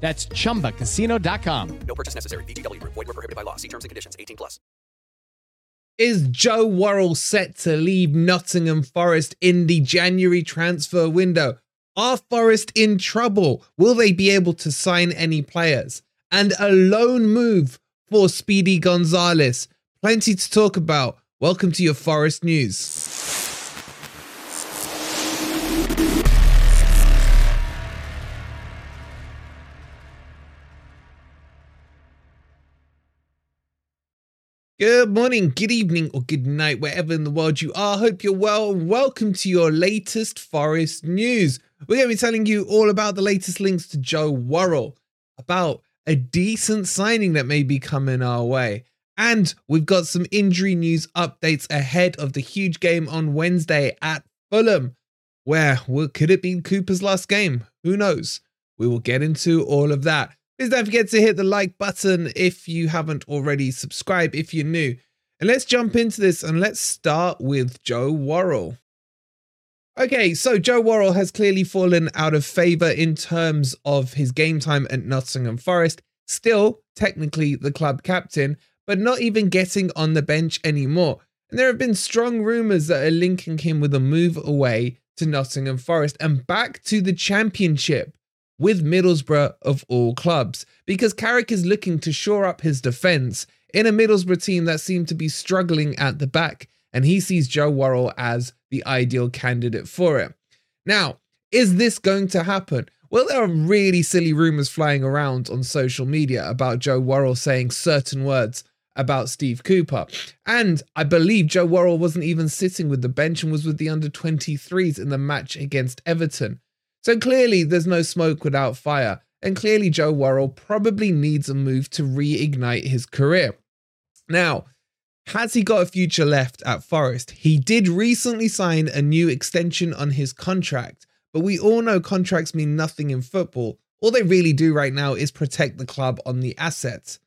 That's chumbacasino.com. No purchase necessary. VGW, void, were prohibited by law. See terms and conditions 18 plus. Is Joe Worrall set to leave Nottingham Forest in the January transfer window? Are Forest in trouble? Will they be able to sign any players? And a loan move for Speedy Gonzalez. Plenty to talk about. Welcome to your Forest News. Good morning, good evening, or good night, wherever in the world you are. Hope you're well. Welcome to your latest Forest news. We're going to be telling you all about the latest links to Joe Worrall, about a decent signing that may be coming our way. And we've got some injury news updates ahead of the huge game on Wednesday at Fulham. Where well, could it be Cooper's last game? Who knows? We will get into all of that. Please don't forget to hit the like button if you haven't already. Subscribe if you're new. And let's jump into this and let's start with Joe Worrall. Okay, so Joe Worrall has clearly fallen out of favour in terms of his game time at Nottingham Forest. Still, technically the club captain, but not even getting on the bench anymore. And there have been strong rumours that are linking him with a move away to Nottingham Forest and back to the Championship with Middlesbrough of all clubs, because Carrick is looking to shore up his defence in a Middlesbrough team that seemed to be struggling at the back, and he sees Joe Worrall as the ideal candidate for it. Now, is this going to happen? Well, there are really silly rumours flying around on social media about Joe Worrall saying certain words about Steve Cooper. And I believe Joe Worrall wasn't even sitting with the bench and was with the under 23s in the match against Everton. So clearly, there's no smoke without fire, and clearly, Joe Worrall probably needs a move to reignite his career. Now, has he got a future left at Forest? He did recently sign a new extension on his contract, but we all know contracts mean nothing in football. All they really do right now is protect the club on the assets.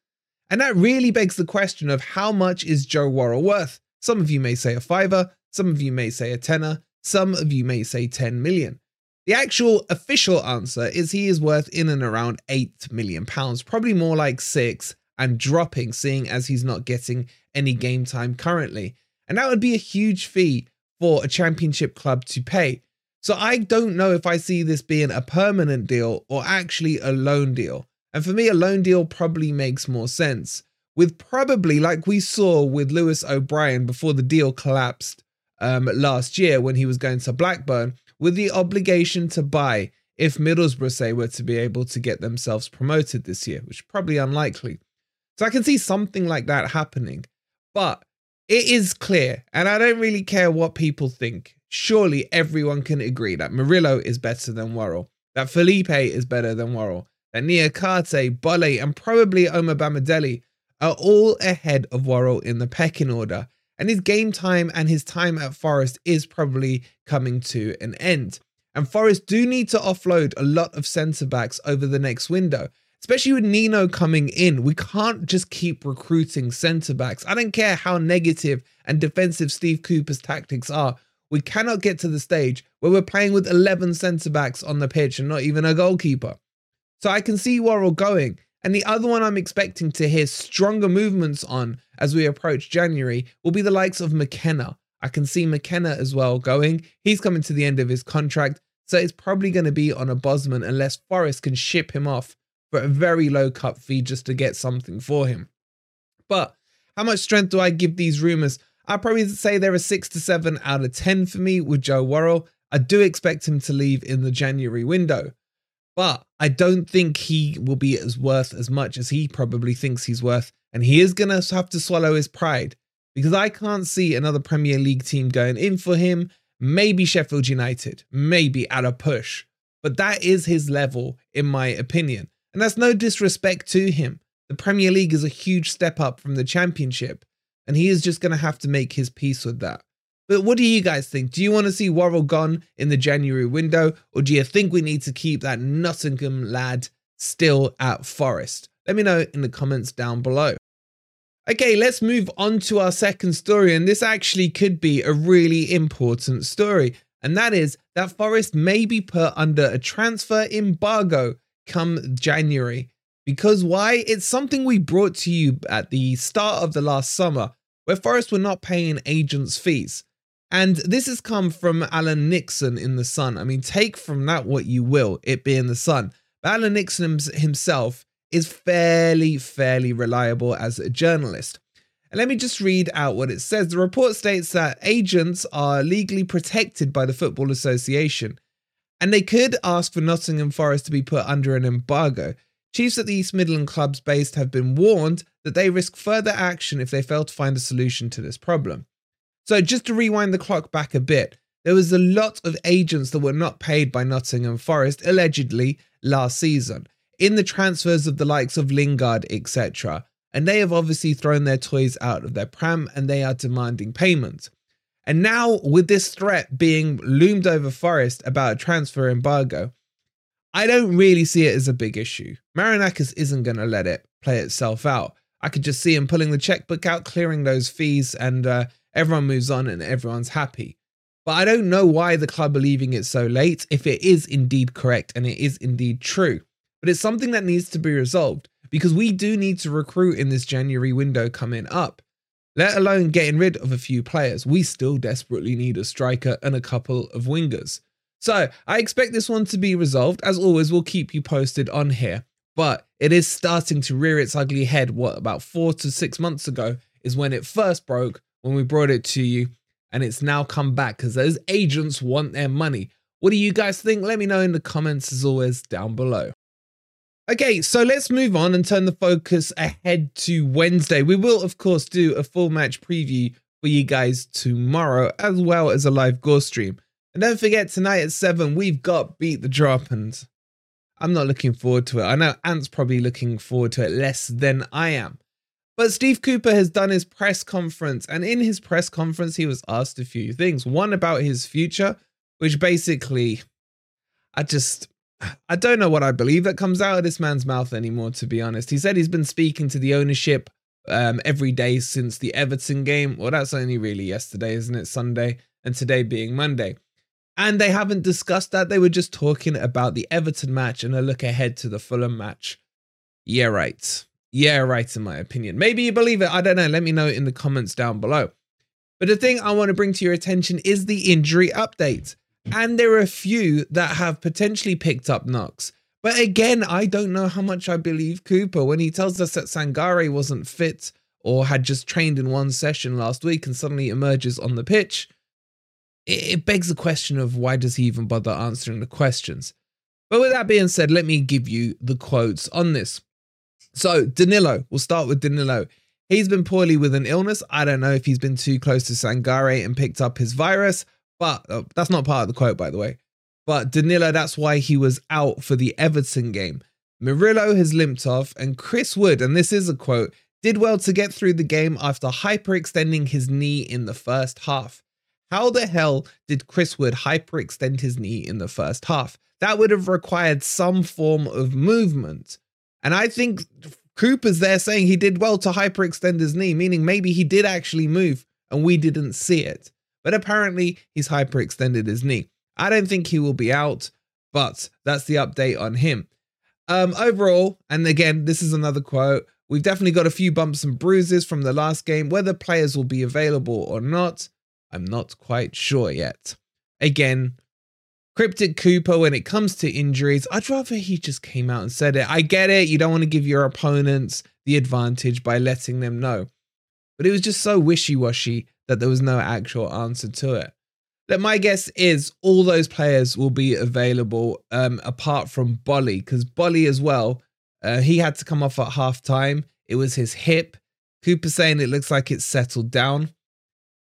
And that really begs the question of how much is Joe Worrall worth? Some of you may say a fiver, some of you may say a tenner, some of you may say 10 million. The actual official answer is he is worth in and around 8 million pounds, probably more like 6 and dropping seeing as he's not getting any game time currently. And that would be a huge fee for a championship club to pay. So I don't know if I see this being a permanent deal or actually a loan deal. And for me, a loan deal probably makes more sense. With probably, like we saw with Lewis O'Brien before the deal collapsed um, last year when he was going to Blackburn, with the obligation to buy if Middlesbrough, say, were to be able to get themselves promoted this year, which is probably unlikely. So I can see something like that happening. But it is clear, and I don't really care what people think. Surely everyone can agree that Murillo is better than Worrall, that Felipe is better than Worrall, that Niakhaté, Boly, and probably Omobamidele are all ahead of Worrall in the pecking order and his game time and his time at Forest is probably coming to an end. And Forest do need to offload a lot of centre backs over the next window, especially with Nino coming in. We can't just keep recruiting centre backs. I don't care how negative and defensive Steve Cooper's tactics are. We cannot get to the stage where we're playing with 11 centre backs on the pitch and not even a goalkeeper. So I can see where we're going. And the other one I'm expecting to hear stronger movements on as we approach January will be the likes of McKenna. I can see McKenna as well going. He's coming to the end of his contract. So it's probably going to be on a Bosman unless Forest can ship him off for a very low cut fee just to get something for him. But how much strength do I give these rumors? I'd probably say they're a six to seven out of 10 for me with Joe Worrall. I do expect him to leave in the January window, but I don't think he will be as worth as much as he probably thinks he's worth. And he is going to have to swallow his pride because I can't see another Premier League team going in for him. Maybe Sheffield United, maybe at a push, but that is his level, in my opinion. And that's no disrespect to him. The Premier League is a huge step up from the Championship, and he is just going to have to make his peace with that. But what do you guys think? Do you want to see Worrall gone in the January window, or do you think we need to keep that Nottingham lad still at Forest? Let me know in the comments down below. Okay, let's move on to our second story, and this actually could be a really important story, and that is that Forest may be put under a transfer embargo come January. Because why? It's something we brought to you at the start of the last summer, where Forest were not paying agents' fees. And this has come from Alan Nixon in The Sun. I mean, take from that what you will, it being The Sun. But Alan Nixon himself is fairly, fairly reliable as a journalist. And let me just read out what it says. The report states that agents are legally protected by the Football Association, and they could ask for Nottingham Forest to be put under an embargo. Chiefs at the East Midland clubs based have been warned that they risk further action if they fail to find a solution to this problem. So, just to rewind the clock back a bit, there was a lot of agents that were not paid by Nottingham Forest, allegedly, last season, in the transfers of the likes of Lingard, etc. And they have obviously thrown their toys out of their pram and they are demanding payment. And now, with this threat being loomed over Forest about a transfer embargo, I don't really see it as a big issue. Marinakis isn't going to let it play itself out. I could just see him pulling the checkbook out, clearing those fees, and uh, everyone moves on and everyone's happy. But I don't know why the club are leaving it so late, if it is indeed correct and it is indeed true. But it's something that needs to be resolved because we do need to recruit in this January window coming up. Let alone getting rid of a few players, we still desperately need a striker and a couple of wingers. So I expect this one to be resolved. As always, we'll keep you posted on here. But it is starting to rear its ugly head. What, about four to six months ago is when it first broke, when we brought it to you. And it's now come back because those agents want their money. What do you guys think? Let me know in the comments as always down below. Okay, so let's move on and turn the focus ahead to Wednesday. We will, of course, do a full match preview for you guys tomorrow, as well as a live Gore stream. And don't forget, tonight at 7, we've got Beat the Drop, and I'm not looking forward to it. I know Ant's probably looking forward to it less than I am. But Steve Cooper has done his press conference, and in his press conference, he was asked a few things. One about his future, which basically, I just, I don't know what I believe that comes out of this man's mouth anymore, to be honest. He said he's been speaking to the ownership um, every day since the Everton game. Well, that's only really yesterday, isn't it? Sunday, and today being Monday. And they haven't discussed that. They were just talking about the Everton match and a look ahead to the Fulham match. Yeah, right. Yeah, right, in my opinion. Maybe you believe it. I don't know. Let me know in the comments down below. But the thing I want to bring to your attention is the injury update. And there are a few that have potentially picked up knocks. But again, I don't know how much I believe Cooper when he tells us that Sangare wasn't fit or had just trained in one session last week and suddenly emerges on the pitch it begs the question of why does he even bother answering the questions? But with that being said, let me give you the quotes on this. So, Danilo, we'll start with Danilo. He's been poorly with an illness. I don't know if he's been too close to Sangare and picked up his virus, but oh, that's not part of the quote, by the way. But Danilo, that's why he was out for the Everton game. Murillo has limped off, and Chris Wood, and this is a quote, did well to get through the game after hyperextending his knee in the first half. How the hell did Chris Wood hyperextend his knee in the first half? That would have required some form of movement. And I think Cooper's there saying he did well to hyperextend his knee, meaning maybe he did actually move and we didn't see it. But apparently he's hyperextended his knee. I don't think he will be out, but that's the update on him. Um, overall, and again, this is another quote. We've definitely got a few bumps and bruises from the last game. Whether players will be available or not, I'm not quite sure yet. Again, Cryptic Cooper, when it comes to injuries, I'd rather he just came out and said it. I get it. You don't want to give your opponents the advantage by letting them know. But it was just so wishy washy that there was no actual answer to it. That my guess is all those players will be available um, apart from Boly, because Boly as well, uh, he had to come off at half time. It was his hip. Cooper saying it looks like it's settled down.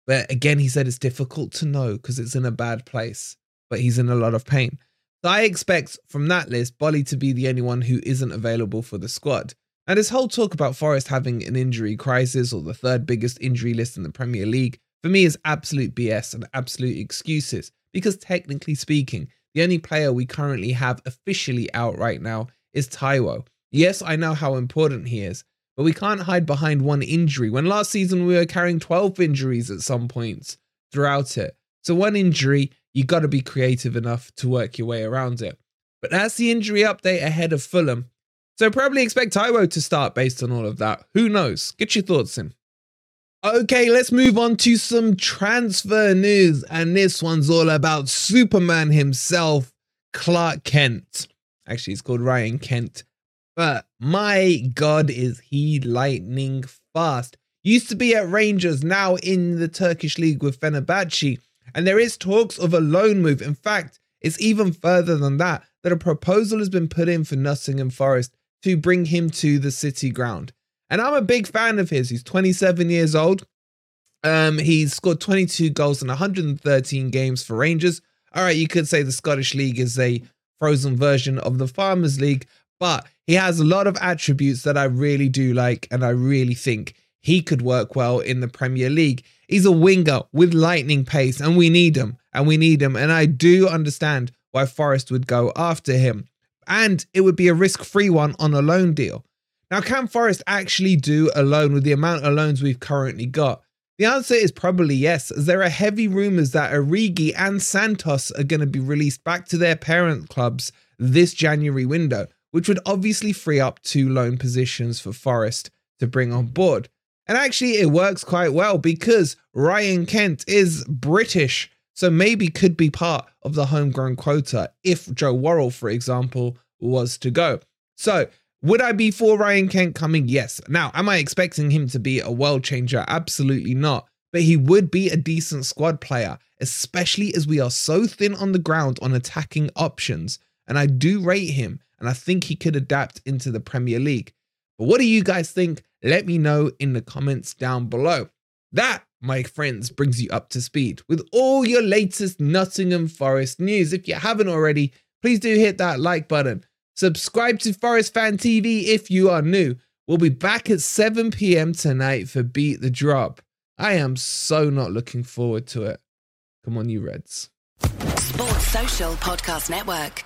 But again, he said it's difficult to know because it's in a bad place, but he's in a lot of pain. So I expect from that list, Boly to be the only one who isn't available for the squad. And this whole talk about Forest having an injury crisis or the third biggest injury list in the Premier League for me is absolute BS and absolute excuses. Because technically speaking, the only player we currently have officially out right now is Taiwo. Yes, I know how important he is, but we can't hide behind one injury when last season we were carrying 12 injuries at some points throughout it. So, one injury, you got to be creative enough to work your way around it. But that's the injury update ahead of Fulham. So, probably expect Taiwo to start based on all of that. Who knows? Get your thoughts in. Okay, let's move on to some transfer news. And this one's all about Superman himself, Clark Kent. Actually, it's called Ryan Kent. But my God, is he lightning fast. Used to be at Rangers, now in the Turkish league with Fenerbahce. And there is talks of a loan move. In fact, it's even further than that, that a proposal has been put in for Nottingham Forest to bring him to the City ground. And I'm a big fan of his. He's 27 years old. Um, he's scored 22 goals in 113 games for Rangers. All right, you could say the Scottish League is a frozen version of the Farmers League, but he has a lot of attributes that I really do like, and I really think he could work well in the Premier League. He's a winger with lightning pace, and we need him, and we need him. And I do understand why Forest would go after him. And it would be a risk free one on a loan deal. Now, can Forest actually do a loan with the amount of loans we've currently got? The answer is probably yes, as there are heavy rumours that Origi and Santos are going to be released back to their parent clubs this January window, which would obviously free up two loan positions for Forest to bring on board. And actually, it works quite well because Ryan Kent is British, so maybe could be part of the homegrown quota if Joe Worrall, for example, was to go. So would I be for Ryan Kent coming? Yes. Now, am I expecting him to be a world changer? Absolutely not. But he would be a decent squad player, especially as we are so thin on the ground on attacking options. And I do rate him, and I think he could adapt into the Premier League. But what do you guys think? Let me know in the comments down below. That, my friends, brings you up to speed with all your latest Nottingham Forest news. If you haven't already, please do hit that like button Subscribe to Forest Fan TV if you are new. We'll be back at 7 p.m. tonight for Beat the Drop. I am so not looking forward to it. Come on, you Reds. Sports Social Podcast Network.